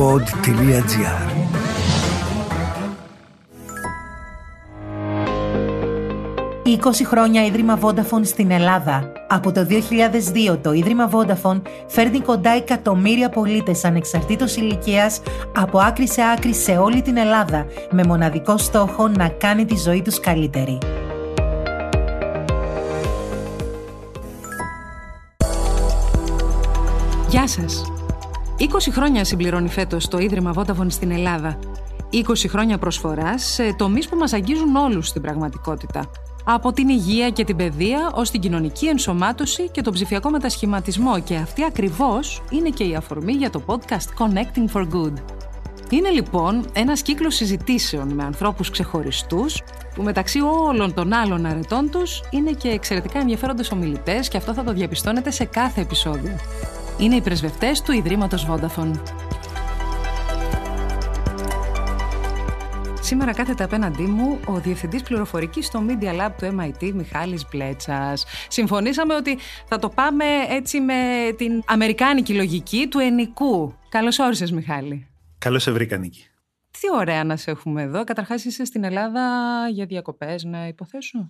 pod.gr «20 χρόνια Ίδρυμα Vodafone στην Ελλάδα. Από το 2002 το Ίδρυμα Vodafone φέρνει κοντά εκατομμύρια πολίτες ανεξαρτήτως ηλικίας από άκρη σε άκρη σε όλη την Ελλάδα με μοναδικό στόχο να κάνει τη ζωή τους καλύτερη. Γεια σας! 20 χρόνια συμπληρώνει φέτος το Ίδρυμα Vodafone στην Ελλάδα. 20 χρόνια προσφοράς σε τομείς που μας αγγίζουν όλους στην πραγματικότητα. Από την υγεία και την παιδεία ως την κοινωνική ενσωμάτωση και τον ψηφιακό μετασχηματισμό και αυτή ακριβώς είναι και η αφορμή για το podcast Connecting for Good. Είναι λοιπόν ένας κύκλος συζητήσεων με ανθρώπους ξεχωριστούς που μεταξύ όλων των άλλων αρετών τους είναι και εξαιρετικά ενδιαφέροντες ομιλητές και αυτό θα το διαπιστώνετε σε κάθε επεισόδιο είναι οι πρεσβευτές του Ιδρύματος Vodafone. Σήμερα κάθεται απέναντί μου ο Διευθυντής Πληροφορικής στο Media Lab του MIT, Μιχάλης Μπλέτσας. Συμφωνήσαμε ότι θα το πάμε έτσι με την αμερικάνικη λογική του ενικού. Καλώς όρισες, Μιχάλη. Καλώς σε βρήκα, Νίκη. Τι ωραία να σε έχουμε εδώ. Καταρχάς είσαι στην Ελλάδα για διακοπές, να υποθέσω;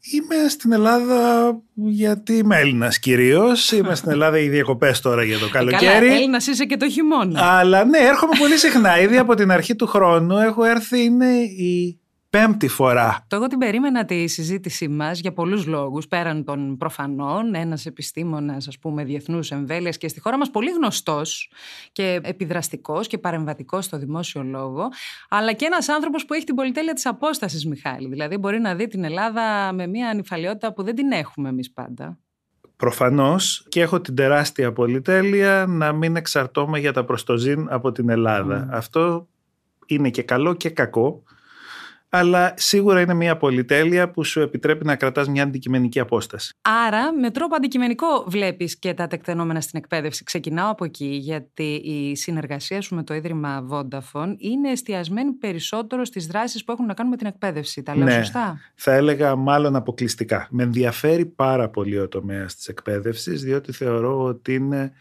Είμαι στην Ελλάδα γιατί είμαι Έλληνας κυρίως. Είμαι στην Ελλάδα οι διακοπέ τώρα για το ε, καλοκαίρι. Καλά, Έλληνας είσαι και το χειμώνα. Αλλά ναι, έρχομαι πολύ συχνά. Ήδη από την αρχή του χρόνου έχω έρθει. Είναι η πέμπτη φορά. Το εγώ την περίμενα τη συζήτησή μας για πολλούς λόγους, πέραν των προφανών. Ένας επιστήμονας, ας πούμε, διεθνούς εμβέλειας και στη χώρα μας πολύ γνωστός και επιδραστικός και παρεμβατικός στο δημόσιο λόγο. Αλλά και ένας άνθρωπος που έχει την πολυτέλεια της απόστασης, Μιχάλη. Δηλαδή, μπορεί να δει την Ελλάδα με μια ανυφαλιότητα που δεν την έχουμε εμείς πάντα. Προφανώς και έχω την τεράστια πολυτέλεια να μην εξαρτώμαι για τα προστοζήν από την Ελλάδα. Αυτό είναι και καλό και κακό αλλά σίγουρα είναι μια πολυτέλεια που σου επιτρέπει να κρατάς μια αντικειμενική απόσταση. Άρα, με τρόπο αντικειμενικό βλέπεις και τα τεκτενόμενα στην εκπαίδευση. Ξεκινάω από εκεί, γιατί η συνεργασία σου με το Ίδρυμα Vodafone είναι εστιασμένη περισσότερο στις δράσεις που έχουν να κάνουν με την εκπαίδευση. Τα λέω ναι, σωστά; θα έλεγα μάλλον αποκλειστικά. Με ενδιαφέρει πάρα πολύ ο τομέας της εκπαίδευσης, διότι θεωρώ ότι είναι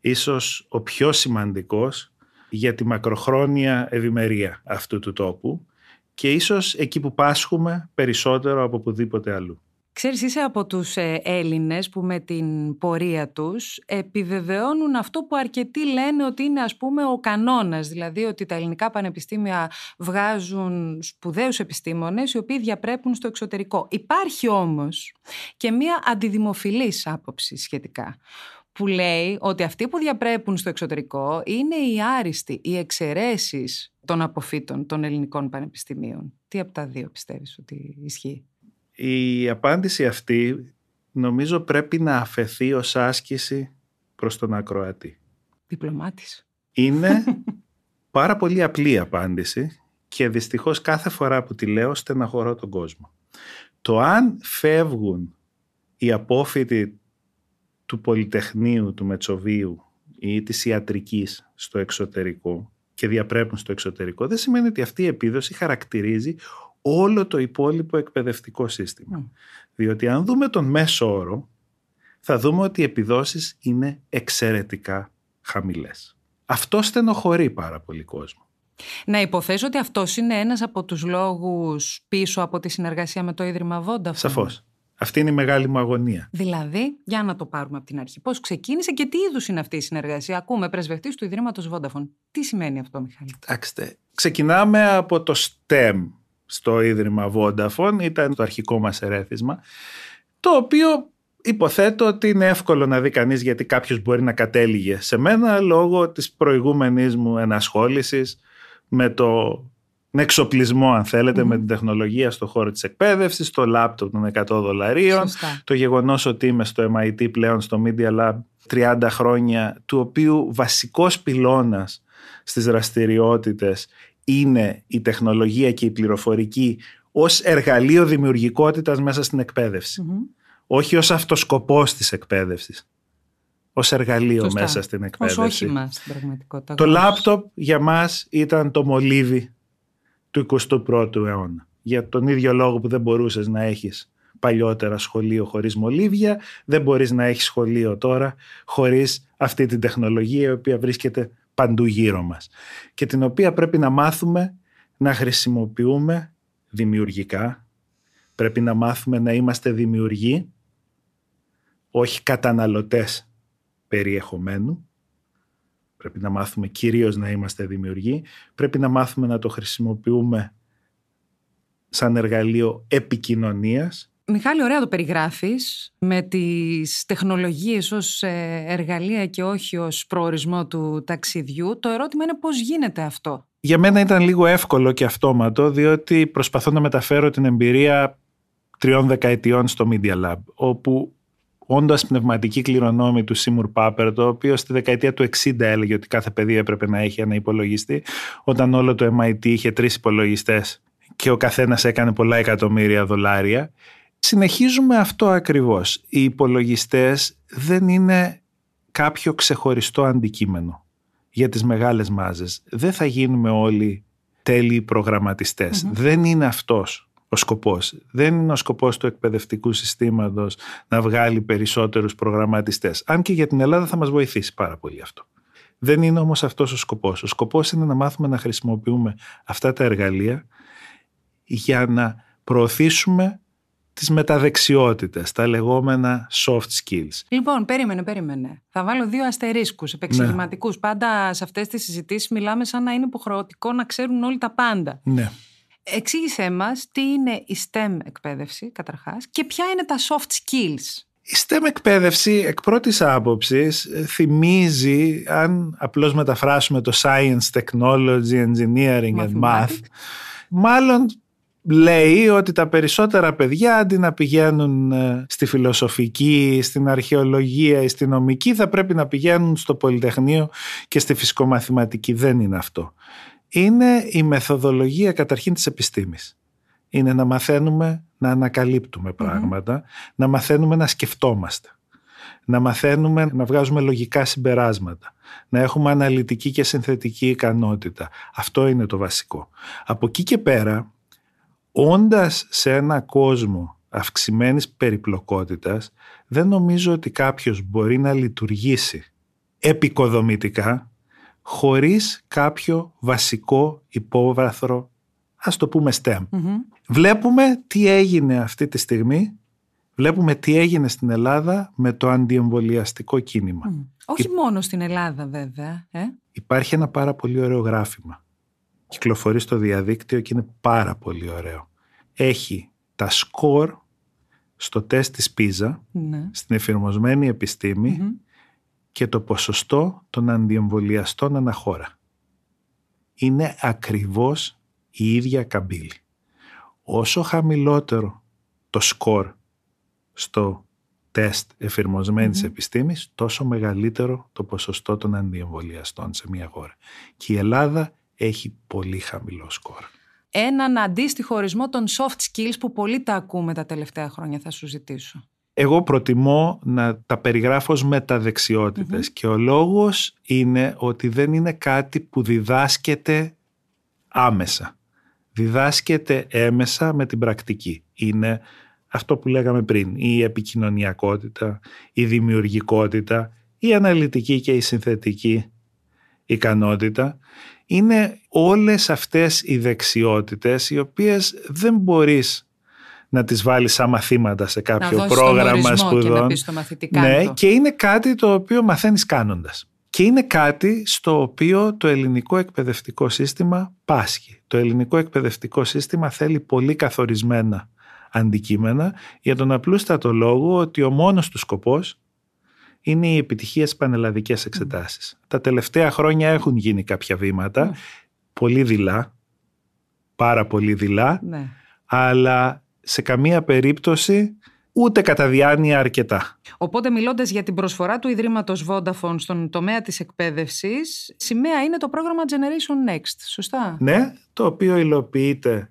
ίσως ο πιο σημαντικός για τη μακροχρόνια ευημερία αυτού του τόπου και ίσως εκεί που πάσχουμε περισσότερο από οπουδήποτε αλλού. Ξέρεις, είσαι από τους ε, Έλληνες που με την πορεία τους επιβεβαιώνουν αυτό που αρκετοί λένε ότι είναι ας πούμε ο κανόνας, δηλαδή ότι τα ελληνικά πανεπιστήμια βγάζουν σπουδαίους επιστήμονες οι οποίοι διαπρέπουν στο εξωτερικό. Υπάρχει όμως και μία αντιδημοφιλής άποψη σχετικά που λέει ότι αυτοί που διαπρέπουν στο εξωτερικό είναι οι άριστοι, οι εξαιρέσεις των αποφύτων των ελληνικών πανεπιστημίων. Τι από τα δύο πιστεύεις ότι ισχύει; Η απάντηση αυτή νομίζω πρέπει να αφαιθεί ως άσκηση προς τον ακροατή. Διπλωμάτης. Είναι πάρα πολύ απλή απάντηση και δυστυχώς κάθε φορά που τη λέω στεναχωρώ τον κόσμο. Το αν φεύγουν οι απόφοιτοι του Πολυτεχνείου, του Μετσοβίου ή της ιατρικής στο εξωτερικό και διαπρέπουν στο εξωτερικό, δεν σημαίνει ότι αυτή η επίδοση χαρακτηρίζει όλο το υπόλοιπο εκπαιδευτικό σύστημα. Διότι αν δούμε τον μέσο όρο, θα δούμε ότι οι επιδόσεις είναι εξαιρετικά χαμηλές. Αυτό στενοχωρεί πάρα πολύ κόσμο. Να υποθέσω ότι αυτός είναι ένας από τους λόγους πίσω από τη συνεργασία με το Ίδρυμα Vodafone. Σαφώς. Αυτή είναι η μεγάλη μου αγωνία. Δηλαδή, για να το πάρουμε από την αρχή. Πώς ξεκίνησε και τι είδους είναι αυτή η συνεργασία; Ακούμε πρεσβευτής του Ιδρύματος Vodafone. Τι σημαίνει αυτό, Μιχάλη; Κοιτάξτε. Ξεκινάμε από το STEM στο Ίδρυμα Vodafone. Ήταν το αρχικό μας ερέθισμα. Το οποίο υποθέτω ότι είναι εύκολο να δει κανείς γιατί κάποιος μπορεί να κατέληγε σε μένα λόγω της προηγούμενης μου ενασχόλησης με το με εξοπλισμό αν θελετε με την τεχνολογία στο χώρο της εκπαίδευσης, το λάπτοπ των 100 δολαρίων, το γεγονός ότι είμαι στο MIT πλέον στο Media Lab 30 χρόνια, του οποίου βασικός πυλώνας στις δραστηριότητες είναι η τεχνολογία και η πληροφορική ως εργαλείο δημιουργικότητας μέσα στην εκπαίδευση. Όχι ως αυτοσκοπός της εκπαίδευσης. Ως εργαλείο μέσα στην εκπαίδευση. Ως όχημα στην πραγματικότητα. Το λάπτοπ για μας ήταν το μολύβι του 21ου αιώνα. Για τον ίδιο λόγο που δεν μπορούσες να έχεις παλιότερα σχολείο χωρίς μολύβια, δεν μπορείς να έχεις σχολείο τώρα χωρίς αυτή την τεχνολογία η οποία βρίσκεται παντού γύρω μας και την οποία πρέπει να μάθουμε να χρησιμοποιούμε δημιουργικά. Πρέπει να μάθουμε να είμαστε δημιουργοί, όχι καταναλωτές περιεχομένου. Πρέπει να μάθουμε κυρίως να είμαστε δημιουργοί. Πρέπει να μάθουμε να το χρησιμοποιούμε σαν εργαλείο επικοινωνίας. Μιχάλη, ωραία το περιγράφεις με τις τεχνολογίες ως ε, εργαλεία και όχι ως προορισμό του ταξιδιού. Το ερώτημα είναι πώς γίνεται αυτό; Για μένα ήταν λίγο εύκολο και αυτόματο, διότι προσπαθώ να μεταφέρω την εμπειρία τριών δεκαετιών στο Media Lab, όπου όντα πνευματική κληρονόμη του Σίμουρ Πάπερ, το οποίο στη δεκαετία του 60 έλεγε ότι κάθε παιδί έπρεπε να έχει ένα υπολογιστή, όταν όλο το MIT είχε τρεις υπολογιστές και ο καθένας έκανε πολλά εκατομμύρια δολάρια. Συνεχίζουμε αυτό ακριβώς. Οι υπολογιστές δεν είναι κάποιο ξεχωριστό αντικείμενο για τις μεγάλες μάζες. Δεν θα γίνουμε όλοι τέλειοι Δεν είναι αυτός ο σκοπός. Δεν είναι ο σκοπός του εκπαιδευτικού συστήματος να βγάλει περισσότερους προγραμματιστές. Αν και για την Ελλάδα θα μας βοηθήσει πάρα πολύ αυτό. Δεν είναι όμως αυτός ο σκοπός. Ο σκοπός είναι να μάθουμε να χρησιμοποιούμε αυτά τα εργαλεία για να προωθήσουμε τις μεταδεξιότητες, τα λεγόμενα soft skills. Λοιπόν, περίμενε, περίμενε. Θα βάλω δύο αστερίσκους επεξηγηματικούς. Ναι. Πάντα σε αυτές τις συζητήσεις μιλάμε σαν να είναι υποχρεωτικό να ξέρουν όλοι τα πάντα. Ναι. Εξήγησέ μας τι είναι η STEM εκπαίδευση καταρχάς και ποια είναι τα soft skills. Η STEM εκπαίδευση εκ πρώτης άποψης θυμίζει, αν απλώς μεταφράσουμε το Science, Technology, Engineering and Math, μάλλον λέει ότι τα περισσότερα παιδιά αντί να πηγαίνουν ε, στη φιλοσοφική, στην αρχαιολογία ή στη νομική θα πρέπει να πηγαίνουν στο Πολυτεχνείο και στη φυσικομαθηματική. Δεν είναι αυτό. Είναι η μεθοδολογία καταρχήν της επιστήμης. Είναι να μαθαίνουμε να ανακαλύπτουμε να μαθαίνουμε να σκεφτόμαστε, να μαθαίνουμε να βγάζουμε λογικά συμπεράσματα, να έχουμε αναλυτική και συνθετική ικανότητα. Αυτό είναι το βασικό. Από εκεί και πέρα όντας σε ένα κόσμο αυξημένης περιπλοκότητας, δεν νομίζω ότι κάποιος μπορεί να λειτουργήσει επικοδομητικά χωρίς κάποιο βασικό υπόβαθρο, ας το πούμε STEM. Βλέπουμε τι έγινε αυτή τη στιγμή, βλέπουμε τι έγινε στην Ελλάδα με το αντιεμβολιαστικό κίνημα. Όχι μόνο στην Ελλάδα βέβαια. Ε; Υπάρχει ένα πάρα πολύ ωραίο γράφημα κυκλοφορεί στο διαδίκτυο και είναι πάρα πολύ ωραίο. Έχει τα σκορ στο τεστ της πίζα, ναι. στην εφηρμοσμένη και το ποσοστό των αντιεμβολιαστών αναχώρα. Είναι ακριβώς η ίδια καμπύλη. Όσο χαμηλότερο το σκορ στο τεστ εφηρμοσμένης επιστήμης, τόσο μεγαλύτερο το ποσοστό των αντιεμβολιαστών σε μια χώρα. Και η Ελλάδα έχει πολύ χαμηλό σκορ. Έναν αντίστοιχο ορισμό των soft skills που πολύ τα ακούμε τα τελευταία χρόνια θα σου ζητήσω. Εγώ προτιμώ να τα περιγράφω ως μεταδεξιοτητες και ο λόγος είναι ότι δεν είναι κάτι που διδάσκεται άμεσα. Διδάσκεται έμεσα με την πρακτική. Είναι αυτό που λέγαμε πριν, η επικοινωνιακότητα, η δημιουργικότητα, η αναλυτική και η συνθετική ικανότητα είναι όλες αυτές οι δεξιότητες οι οποίες δεν μπορείς να τις βάλεις σαν μαθήματα σε κάποιο πρόγραμμα σπουδών. Και να ναι, και είναι κάτι το οποίο μαθαίνεις κάνοντας. Και είναι κάτι στο οποίο το ελληνικό εκπαιδευτικό σύστημα πάσχει. Το ελληνικό εκπαιδευτικό σύστημα θέλει πολύ καθορισμένα αντικείμενα για τον απλούστατο λόγο ότι ο μόνος του σκοπός είναι η επιτυχία στις πανελλαδικές εξετάσεις. Τα τελευταία χρόνια έχουν γίνει κάποια βήματα, πολύ δειλά, πάρα πολύ δειλά, ναι. αλλά σε καμία περίπτωση ούτε κατά διάνοια αρκετά. Οπότε μιλώντας για την προσφορά του Ιδρύματος Vodafone στον τομέα της εκπαίδευσης, σημαία είναι το πρόγραμμα Generation Next, σωστά; Ναι, το οποίο υλοποιείται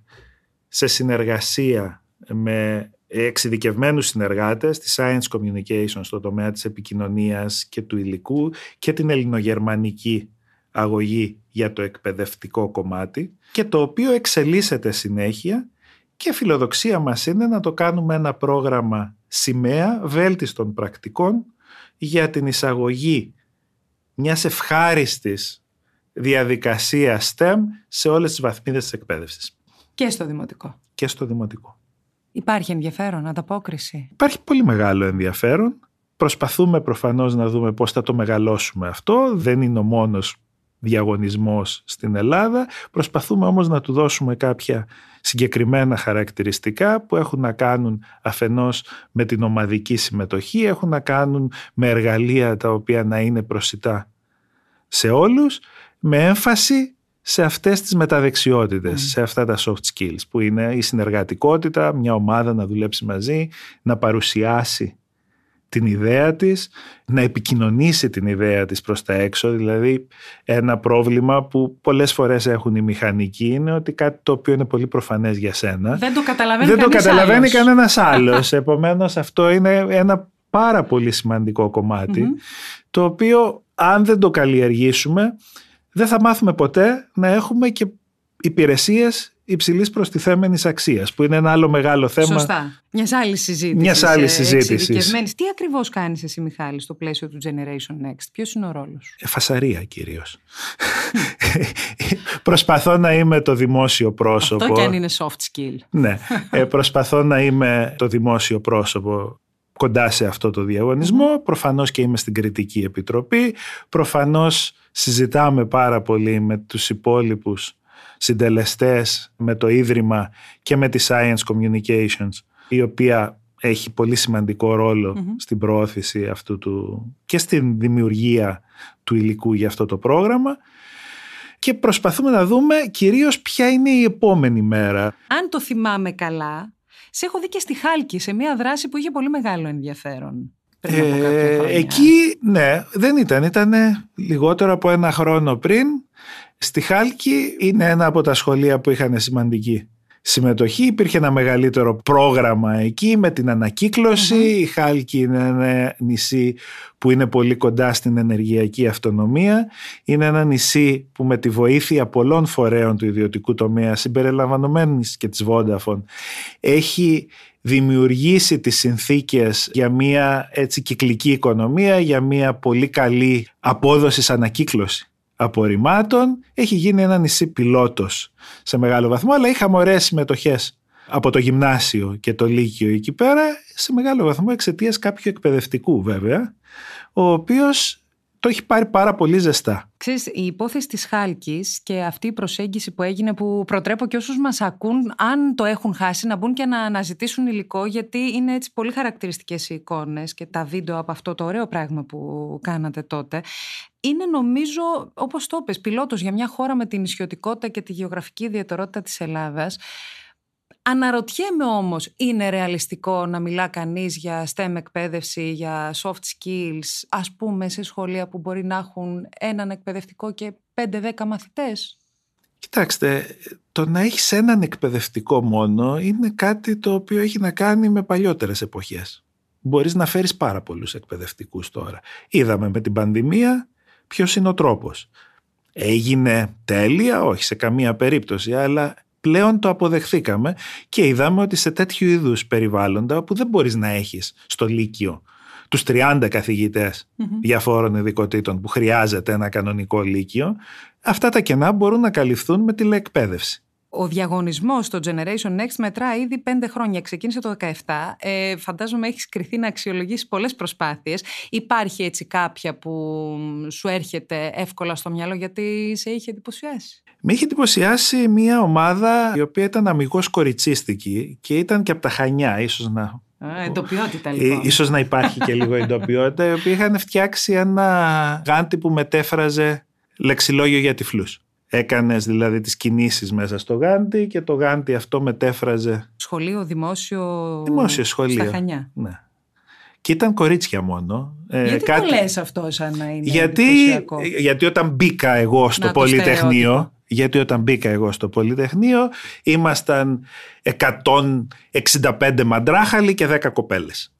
σε συνεργασία με εξειδικευμένους συνεργάτες της Science Communication στο τομέα της επικοινωνίας και του υλικού και την ελληνογερμανική αγωγή για το εκπαιδευτικό κομμάτι και το οποίο εξελίσσεται συνέχεια και φιλοδοξία μας είναι να το κάνουμε ένα πρόγραμμα σημαία βέλτιστων πρακτικών για την εισαγωγή μιας ευχάριστης διαδικασίας STEM σε όλες τις βαθμίδες της εκπαίδευσης. Και στο δημοτικό. Και στο δημοτικό. Υπάρχει ενδιαφέρον, ανταπόκριση; Υπάρχει πολύ μεγάλο ενδιαφέρον. Προσπαθούμε προφανώς να δούμε πώς θα το μεγαλώσουμε αυτό. Δεν είναι ο μόνος διαγωνισμός στην Ελλάδα. Προσπαθούμε όμως να του δώσουμε κάποια συγκεκριμένα χαρακτηριστικά που έχουν να κάνουν αφενός με την ομαδική συμμετοχή, έχουν να κάνουν με εργαλεία τα οποία να είναι προσιτά σε όλους, με έμφαση σε αυτές τις μεταδεξιότητες, σε αυτά τα soft skills που είναι η συνεργατικότητα, μια ομάδα να δουλέψει μαζί, να παρουσιάσει την ιδέα της, να επικοινωνήσει την ιδέα της προς τα έξω. Δηλαδή ένα πρόβλημα που πολλές φορές έχουν οι μηχανικοί είναι ότι κάτι το οποίο είναι πολύ προφανές για σένα δεν το καταλαβαίνει, δεν το καταλαβαίνει άλλος. κανένας άλλος. Επομένως αυτό είναι ένα πάρα πολύ σημαντικό το οποίο αν δεν το καλλιεργήσουμε δεν θα μάθουμε ποτέ να έχουμε και υπηρεσίες υψηλής προστιθέμενης αξίας, που είναι ένα άλλο μεγάλο θέμα. Σωστά. Μιας άλλης συζήτησης. Μιας άλλης συζήτησης. Τι ακριβώς κάνεις εσύ, Μιχάλη, στο πλαίσιο του Generation Next, Ποιος είναι ο ρόλος σου; Ε, φασαρία κυρίως. προσπαθώ να είμαι το δημόσιο πρόσωπο. Αυτό και αν είναι soft skill. ναι. Ε, προσπαθώ να είμαι το δημόσιο πρόσωπο κοντά σε αυτό το διαγωνισμό. Προφανώς και είμαι στην Κριτική Επιτροπή. Προφανώς συζητάμε πάρα πολύ με τους υπόλοιπους συντελεστές με το Ίδρυμα και με τη Science Communications η οποία έχει πολύ σημαντικό στην προώθηση αυτού του και στην δημιουργία του υλικού για αυτό το πρόγραμμα και προσπαθούμε να δούμε κυρίως ποια είναι η επόμενη μέρα. Αν το θυμάμαι καλά, σε έχω δει και στη Χάλκη σε μια δράση που είχε πολύ μεγάλο ενδιαφέρον. Ε, εκεί ναι, δεν ήταν, ήταν λιγότερο από ένα χρόνο πριν. Στη Χάλκη είναι ένα από τα σχολεία που είχαν σημαντική συμμετοχή. Υπήρχε ένα μεγαλύτερο πρόγραμμα εκεί με την ανακυκλωση Η Χάλκη είναι ένα νησί που είναι πολύ κοντά στην ενεργειακή αυτονομία. Είναι ένα νησί που με τη βοήθεια πολλών φορέων του ιδιωτικού τομέα συμπεριλαμβανομένης και της Vodafone έχει δημιουργήσει τις συνθήκες για μια έτσι κυκλική οικονομία, για μια πολύ καλή απόδοση ανακύκλωση απορριμμάτων. Έχει γίνει ένα νησί πιλότος σε μεγάλο βαθμό, αλλά είχαμε ωραίες συμμετοχές από το γυμνάσιο και το λύκειο εκεί πέρα, σε μεγάλο βαθμό εξαιτίας κάποιου εκπαιδευτικού βέβαια, ο οποίος το έχει πάρει πάρα πολύ ζεστά. Ξέρεις, η υπόθεση της Χάλκης και αυτή η προσέγγιση που έγινε που προτρέπω και όσους μας ακούν αν το έχουν χάσει να μπουν και να αναζητήσουν υλικό γιατί είναι έτσι πολύ χαρακτηριστικές οι εικόνες και τα βίντεο από αυτό το ωραίο πράγμα που κάνατε τότε είναι νομίζω όπως το πες πιλότος για μια χώρα με την ισιωτικότητα και τη γεωγραφική ιδιαιτερότητα της Ελλάδας Αναρωτιέμαι όμως, είναι ρεαλιστικό να μιλά κανείς για STEM εκπαίδευση, για soft skills, ας πούμε σε σχολεία που μπορεί να έχουν έναν εκπαιδευτικό και 5-10 μαθητές; Κοιτάξτε, το να έχεις έναν εκπαιδευτικό μόνο είναι κάτι το οποίο έχει να κάνει με παλιότερες εποχές. Μπορείς να φέρεις πάρα πολλούς εκπαιδευτικούς τώρα. Είδαμε με την πανδημία ποιος είναι ο τρόπος. Έγινε τέλεια, όχι σε καμία περίπτωση, αλλά πλέον το αποδεχθήκαμε και είδαμε ότι σε τέτοιου είδους περιβάλλοντα όπου δεν μπορείς να έχεις στο Λύκειο τους 30 καθηγητες διαφόρων ειδικοτήτων που χρειάζεται ένα κανονικό Λύκειο, αυτά τα κενά μπορούν να καλυφθούν με τηλεεκπαίδευση. Ο διαγωνισμός στο Generation Next μετρά ήδη πέντε χρόνια. Ξεκίνησε το 2017. Ε, φαντάζομαι έχεις κριθεί να αξιολογήσεις πολλές προσπάθειες. Υπάρχει έτσι κάποια που σου έρχεται εύκολα στο μυαλό γιατί σε είχε εντυπωσιάσει; Με είχε εντυπωσιάσει μια ομάδα η οποία ήταν αμυγός κοριτσίστικη και ήταν και από τα Χανιά, ίσως να... Α, εντοπιότητα λοιπόν. Ίσως να υπάρχει και λίγο εντοπιότητα, οι οποίοι είχαν φτιάξει ένα γάντι που μετέφραζε λεξιλόγιο για τυφλούς. Έκανες δηλαδή τις κινήσεις μέσα στο γάντι και το γάντι αυτό μετέφραζε... Σχολείο δημόσιο, δημόσιο σχολείο. στα Χανιά. Ναι. Και ήταν κορίτσια μόνο. Ε, γιατί κάτι... το λες αυτό σαν να είναι γιατί, γιατί όταν μπήκα εγώ στο Πολυτεχνείο γιατί όταν μπήκα εγώ στο Πολυτεχνείο ήμασταν 165 μαντράχαλοι και 10 κοπέλες.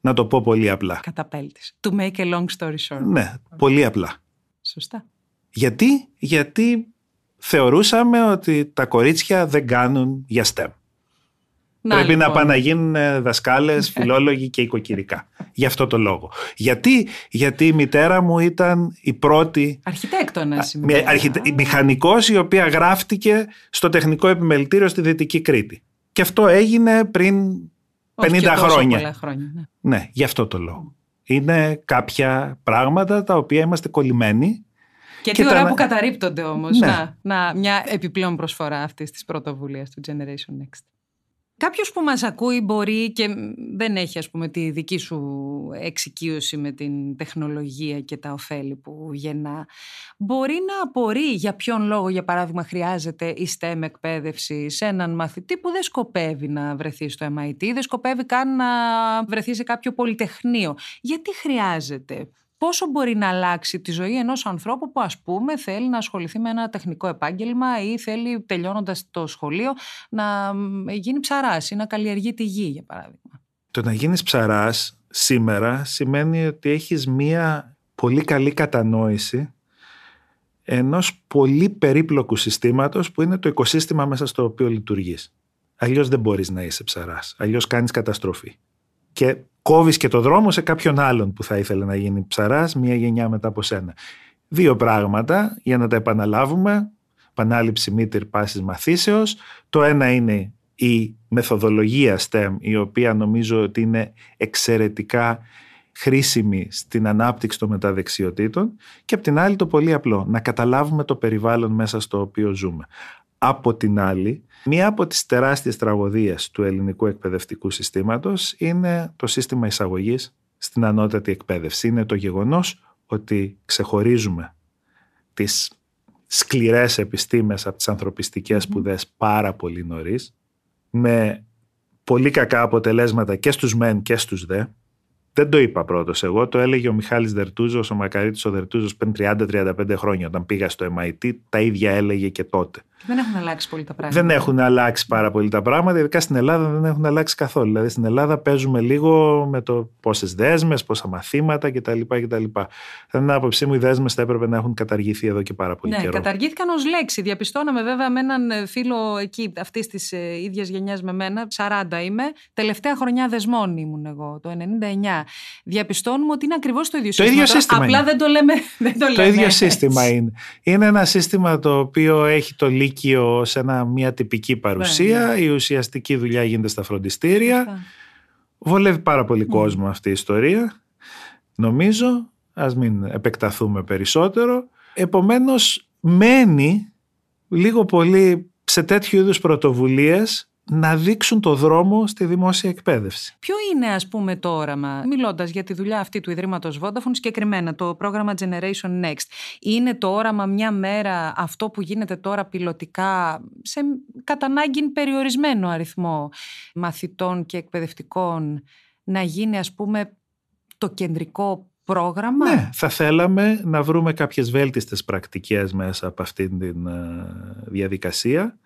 Να το πω πολύ απλά. Καταπέλτης. To make a long story short. Ναι, πολύ απλά. Σωστά. Γιατί, γιατί θεωρούσαμε ότι τα κορίτσια δεν κάνουν για STEM. Να, Πρέπει να λοιπόν. πάνε να γίνουν δασκάλες, φιλόλογοι και οικοκυρικά. Γι' αυτό το λόγο. Γιατί, γιατί η μητέρα μου ήταν η πρώτη Αρχιτέκτονα μια αρχιτε... μηχανικός η οποία γράφτηκε στο τεχνικό επιμελητήριο στη Δυτική Κρήτη. Και αυτό έγινε πριν 50 χρόνια. Πολλά χρόνια ναι. Ναι, γι' αυτό το λόγο. Είναι κάποια πράγματα τα οποία είμαστε κολλημένοι. Και, Και τι τα ωραία να- που καταρρύπτονται όμως. Ναι. Να, να, μια επιπλέον προσφορά αυτής της πρωτοβουλίας του Generation Next. Κάποιος που μας ακούει μπορεί και δεν έχει ας πούμε τη δική σου εξοικείωση με την τεχνολογία και τα ωφέλη που γεννά μπορεί να απορεί για ποιον λόγο για παράδειγμα χρειάζεται η STEM εκπαίδευση σε έναν μαθητή που δεν σκοπεύει να βρεθεί στο MIT, δεν σκοπεύει καν να βρεθεί σε κάποιο πολυτεχνείο. Γιατί χρειάζεται, πόσο μπορεί να αλλάξει τη ζωή ενός ανθρώπου που ας πούμε θέλει να ασχοληθεί με ένα τεχνικό επάγγελμα ή θέλει τελειώνοντας το σχολείο να μ, γίνει ψαράς ή να καλλιεργεί τη γη για παράδειγμα. Το να γίνεις ψαράς σήμερα σημαίνει ότι έχεις μία πολύ καλή κατανόηση ενός πολύ περίπλοκου συστήματος που είναι το οικοσύστημα μέσα στο οποίο λειτουργείς. Αλλιώς δεν μπορείς να είσαι ψαράς. Αλλιώς κάνεις καταστροφή. Και κόβεις και το δρόμο σε κάποιον άλλον που θα ήθελε να γίνει ψαράς μία γενιά μετά από σένα. Δύο πράγματα για να τα επαναλάβουμε. Επανάληψη μήτυρ πάσης μαθήσεως. Το ένα είναι η μεθοδολογία STEM η οποία νομίζω ότι είναι εξαιρετικά χρήσιμη στην ανάπτυξη των μεταδεξιοτήτων και απ' την άλλη το πολύ απλό, να καταλάβουμε το περιβάλλον μέσα στο οποίο ζούμε. Από την άλλη, μία από τις τεράστιες τραγωδίες του ελληνικού εκπαιδευτικού συστήματος είναι το σύστημα εισαγωγής στην ανώτατη εκπαίδευση. Είναι το γεγονός ότι ξεχωρίζουμε τις σκληρές επιστήμες από τις ανθρωπιστικές σπουδές πάρα πολύ νωρίς, με πολύ κακά αποτελέσματα και στους μεν και στους δε. Δεν το είπα πρώτος εγώ, το έλεγε ο Μιχάλης Δερτούζος, ο Μακαρίτης ο Δερτούζος πριν 30-35 χρόνια όταν πήγα στο MIT, τα ίδια έλεγε και τότε. Και δεν έχουν αλλάξει πολύ τα πράγματα. Δεν έχουν αλλάξει πάρα πολύ τα πράγματα, ειδικά στην Ελλάδα δεν έχουν αλλάξει καθόλου. Δηλαδή στην Ελλάδα παίζουμε λίγο με το πόσες δέσμες, πόσα μαθήματα κτλ. κτλ. Κατά την άποψή μου, οι δέσμες θα έπρεπε να έχουν καταργηθεί εδώ και πάρα πολύ Ναι, καιρό. καταργήθηκαν ως λέξη. Διαπιστώναμε βέβαια με έναν ε, φίλο εκεί αυτής της ε, ίδιας γενιάς με μένα, 40 είμαι. Τελευταία χρονιά δεσμών ήμουν εγώ, το 99. Διαπιστώνουμε ότι είναι ακριβώς το ίδιο Το ίδιο σύστημα Απλά είναι. δεν το λέμε. Δεν το, Το λέμε ίδιο έτσι. σύστημα είναι. Είναι ένα σύστημα το οποίο έχει το Λύκειο σε ένα, μια τυπική παρουσία. Η ουσιαστική δουλειά γίνεται στα φροντιστήρια. Αυτά. Βολεύει πάρα πολύ κόσμο αυτή η ιστορία. Νομίζω, ας μην επεκταθούμε περισσότερο. Επομένως, μένει λίγο πολύ σε τέτοιου είδους πρωτοβουλίες να δείξουν το δρόμο στη δημόσια εκπαίδευση. Ποιο είναι, ας πούμε, το όραμα, μιλώντας για τη δουλειά αυτή του Ιδρύματος Vodafone, συγκεκριμένα το πρόγραμμα Generation Next; Είναι το όραμα μια μέρα αυτό που γίνεται τώρα πιλωτικά σε κατά ανάγκη περιορισμένο αριθμό μαθητών και εκπαιδευτικών να γίνει, ας πούμε, το κεντρικό πρόγραμμα; Ναι, θα θέλαμε να βρούμε κάποιες βέλτιστες πρακτικές μέσα από αυτήν την ε, διαδικασία,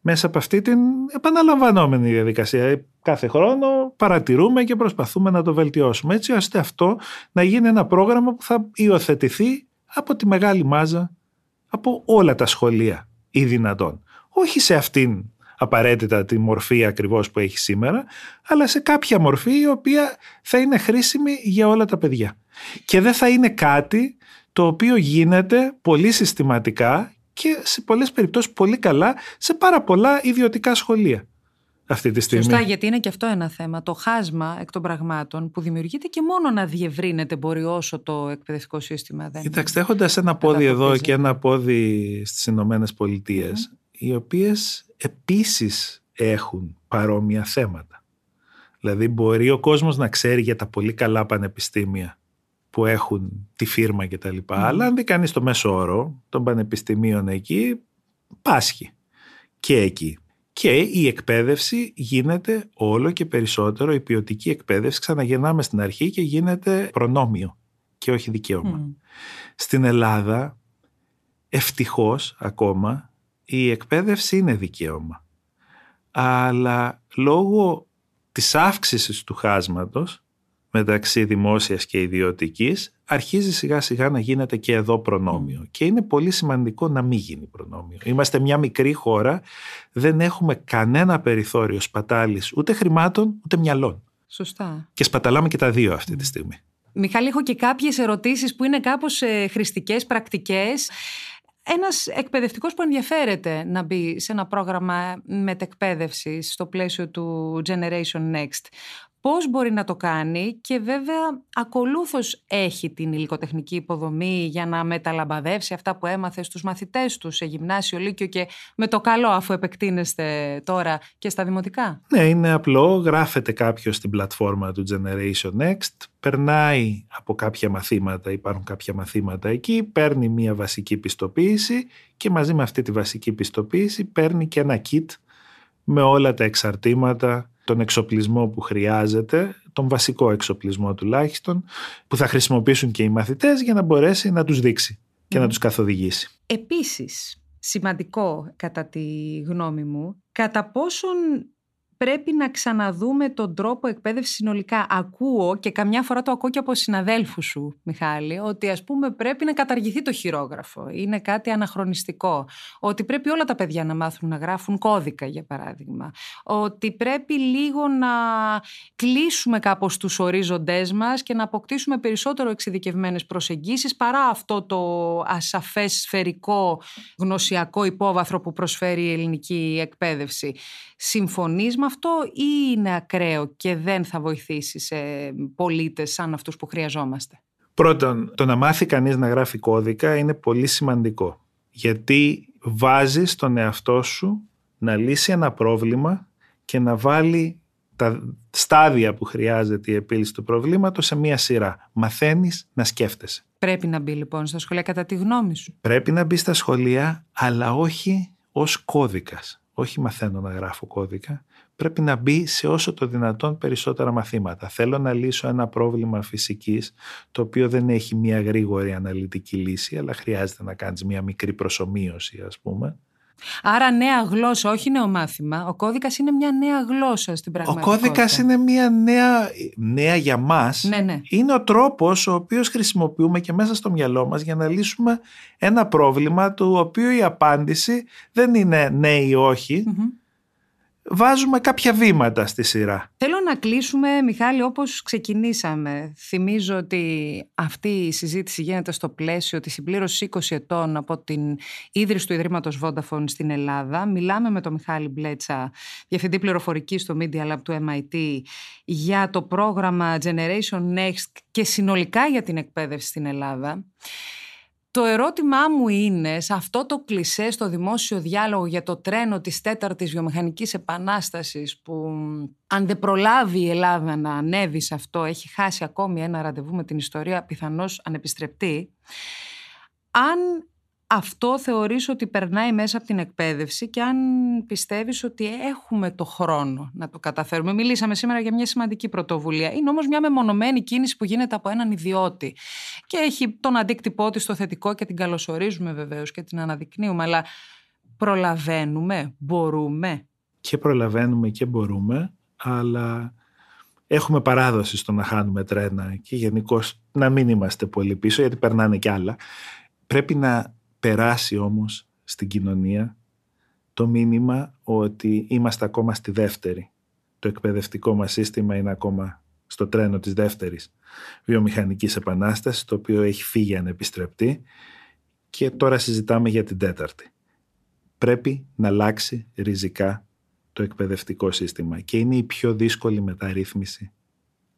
μέσα από αυτή την επαναλαμβανόμενη διαδικασία. Κάθε χρόνο παρατηρούμε και προσπαθούμε να το βελτιώσουμε έτσι ώστε αυτό να γίνει ένα πρόγραμμα που θα υιοθετηθεί από τη μεγάλη μάζα, από όλα τα σχολεία ή δυνατόν. Όχι σε αυτήν απαραίτητα τη μορφή ακριβώς που έχει σήμερα, αλλά σε κάποια μορφή η οποία θα είναι χρήσιμη για όλα τα παιδιά. Και δεν θα είναι κάτι το οποίο γίνεται πολύ συστηματικά και σε πολλές περιπτώσεις πολύ καλά σε πάρα πολλά ιδιωτικά σχολεία αυτή τη στιγμή. Σωστά, γιατί είναι και αυτό ένα θέμα. Το χάσμα εκ των πραγμάτων που δημιουργείται και μόνο να διευρύνεται μπορεί όσο το εκπαιδευτικό σύστημα δεν Κοιτάξτε, έχοντας ένα πόδι εδώ ανταποκρίζει. και ένα πόδι στις Ηνωμένες Πολιτείες, οι οποίες επίσης έχουν παρόμοια θέματα. Δηλαδή μπορεί ο κόσμος να ξέρει για τα πολύ καλά πανεπιστήμια που έχουν τη φύρμα και τα λοιπά, αλλά αν δει κανείς το μέσο όρο των πανεπιστημίων εκεί, πάσχει και εκεί. Και η εκπαίδευση γίνεται όλο και περισσότερο, η ποιοτική εκπαίδευση ξαναγυρνάμε στην αρχή και γίνεται προνόμιο και όχι δικαίωμα. Μμ. Στην Ελλάδα, ευτυχώς ακόμα, η εκπαίδευση είναι δικαίωμα. Αλλά λόγω της αύξησης του χάσματος μεταξύ δημόσιας και ιδιωτικής, αρχίζει σιγά σιγά να γίνεται και εδώ προνόμιο. Και είναι πολύ σημαντικό να μην γίνει προνόμιο. Είμαστε μια μικρή χώρα, δεν έχουμε κανένα περιθώριο σπατάλης ούτε χρημάτων ούτε μυαλών. Σωστά. Και σπαταλάμε και τα δύο αυτή τη στιγμή. Μιχάλη, έχω και κάποιες ερωτήσεις που είναι κάπως ε, χρηστικές, πρακτικές. Ένας εκπαιδευτικός που ενδιαφέρεται να μπει σε ένα πρόγραμμα μετεκπαίδευσης στο πλαίσιο του Generation Next πώς μπορεί να το κάνει και βέβαια ακολούθως έχει την υλικοτεχνική υποδομή για να μεταλαμπαδεύσει αυτά που έμαθες στους μαθητές του σε γυμνάσιο, λύκειο και με το καλό αφού επεκτείνεστε τώρα και στα δημοτικά. Ναι, είναι απλό. Γράφεται κάποιος στην πλατφόρμα του Generation Next, περνάει από κάποια μαθήματα, υπάρχουν κάποια μαθήματα εκεί, παίρνει μια βασική πιστοποίηση και μαζί με αυτή τη βασική πιστοποίηση παίρνει και ένα kit με όλα τα εξαρτήματα τον εξοπλισμό που χρειάζεται, τον βασικό εξοπλισμό τουλάχιστον, που θα χρησιμοποιήσουν και οι μαθητές για να μπορέσει να τους δείξει και να τους καθοδηγήσει. Επίσης, σημαντικό κατά τη γνώμη μου, κατά πόσον πρέπει να ξαναδούμε τον τρόπο εκπαίδευσης συνολικά. Ακούω και καμιά φορά το ακούω και από συναδέλφους σου, Μιχάλη, ότι ας πούμε πρέπει να καταργηθεί το χειρόγραφο. Είναι κάτι αναχρονιστικό. Ότι πρέπει όλα τα παιδιά να μάθουν να γράφουν κώδικα, για παράδειγμα. Ότι πρέπει λίγο να κλείσουμε κάπως τους ορίζοντές μας και να αποκτήσουμε περισσότερο εξειδικευμένες προσεγγίσεις παρά αυτό το ασαφές σφαιρικό γνωσιακό υπόβαθρο που προσφέρει η ελληνική εκπαίδευση. Συμφωνείς με αυτό ή είναι ακραίο και δεν θα βοηθήσει σε πολίτες σαν αυτούς που χρειαζόμαστε; Πρώτον, το να μάθει κανείς να γράφει κώδικα είναι πολύ σημαντικό. Γιατί βάζει τον εαυτό σου να λύσει ένα πρόβλημα και να βάλει τα στάδια που χρειάζεται η επίλυση του προβλήματος σε μία σειρά. Μαθαίνεις να σκέφτεσαι. Πρέπει να μπει λοιπόν στα σχολεία κατά τη γνώμη σου; Πρέπει να μπει στα σχολεία, αλλά όχι ως κώδικας. Όχι μαθαίνω να γράφω κώδικα πρέπει να μπει σε όσο το δυνατόν περισσότερα μαθήματα. Θέλω να λύσω ένα πρόβλημα φυσικής, το οποίο δεν έχει μια γρήγορη αναλυτική λύση, αλλά χρειάζεται να κάνεις μια μικρή προσωμείωση, ας πούμε. Άρα νέα γλώσσα, όχι νέο μάθημα. Ο κώδικας είναι μια νέα γλώσσα στην πραγματικότητα. Ο κώδικας είναι μια νέα, νέα για μας. Ναι, ναι. Είναι ο τρόπος ο οποίος χρησιμοποιούμε και μέσα στο μυαλό μας για να λύσουμε ένα πρόβλημα το οποίο η απάντηση δεν είναι ναι ή βάζουμε κάποια βήματα στη σειρά. Θέλω να κλείσουμε, Μιχάλη, όπως ξεκινήσαμε. Θυμίζω ότι αυτή η συζήτηση γίνεται στο πλαίσιο της συμπλήρωσης 20 ετών από την ίδρυση του Ιδρύματος Vodafone στην Ελλάδα. Μιλάμε με τον Μιχάλη Μπλέτσα, Διευθυντή Πληροφορική στο Media Lab του MIT, για το πρόγραμμα Generation Next και συνολικά για την εκπαίδευση στην Ελλάδα. Το ερώτημά μου είναι, σε αυτό το κλισέ στο δημόσιο διάλογο για το τρένο της τέταρτης βιομηχανικής επανάστασης που αν δεν προλάβει η Ελλάδα να ανέβει σε αυτό, έχει χάσει ακόμη ένα ραντεβού με την ιστορία πιθανώς ανεπιστρεπτή, αν αυτό θεωρείς ότι περνάει μέσα από την εκπαίδευση και αν πιστεύεις ότι έχουμε το χρόνο να το καταφέρουμε. Μιλήσαμε σήμερα για μια σημαντική πρωτοβουλία. Είναι όμως μια μεμονωμένη κίνηση που γίνεται από έναν ιδιώτη και έχει τον αντίκτυπό της στο θετικό και την καλωσορίζουμε βεβαίως και την αναδεικνύουμε, αλλά προλαβαίνουμε, μπορούμε. Και προλαβαίνουμε και μπορούμε, αλλά έχουμε παράδοση στο να χάνουμε τρένα και γενικώς να μην είμαστε πολύ πίσω γιατί περνάνε κι άλλα. Πρέπει να περάσει όμως στην κοινωνία το μήνυμα ότι είμαστε ακόμα στη δεύτερη. Το εκπαιδευτικό μας σύστημα είναι ακόμα στο τρένο της δεύτερης βιομηχανικής επανάστασης, το οποίο έχει φύγει ανεπιστρεπτή και τώρα συζητάμε για την τέταρτη. Πρέπει να αλλάξει ριζικά το εκπαιδευτικό σύστημα και είναι η πιο δύσκολη μεταρρύθμιση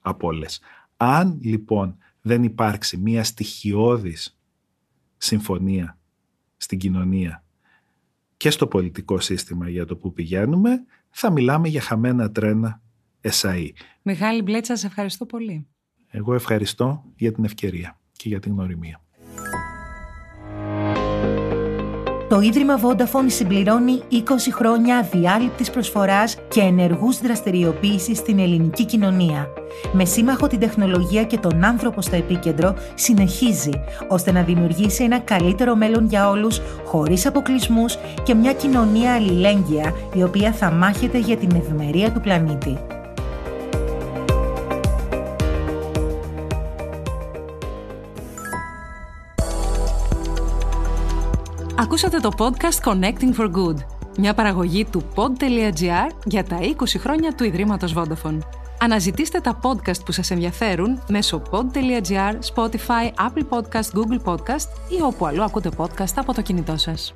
από όλες. Αν λοιπόν δεν υπάρξει μία στοιχειώδης συμφωνία στην κοινωνία και στο πολιτικό σύστημα για το που πηγαίνουμε, θα μιλάμε για χαμένα τρένα ΕΣΑΗ. Μιχάλη Μπλέτσα, σε ευχαριστώ πολύ. Εγώ ευχαριστώ για την ευκαιρία και για την γνωριμία. Το Ίδρυμα Vodafone συμπληρώνει 20 χρόνια αδιάλειπτης προσφοράς και ενεργούς δραστηριοποίησης στην ελληνική κοινωνία. Με σύμμαχο την τεχνολογία και τον άνθρωπο στο επίκεντρο, συνεχίζει ώστε να δημιουργήσει ένα καλύτερο μέλλον για όλους, χωρίς αποκλεισμούς και μια κοινωνία αλληλέγγυα, η οποία θα μάχεται για την ευημερία του πλανήτη. Ακούσατε το podcast Connecting for Good, μια παραγωγή του pod.gr για τα 20 χρόνια του Ιδρύματος Vodafone. Αναζητήστε τα podcast που σας ενδιαφέρουν μέσω pod.gr, Spotify, Apple Podcast, Google Podcast ή όπου αλλού ακούτε podcast από το κινητό σας.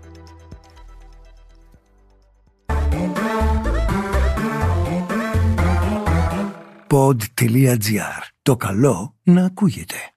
Pod.gr. Το καλό να ακούγεται.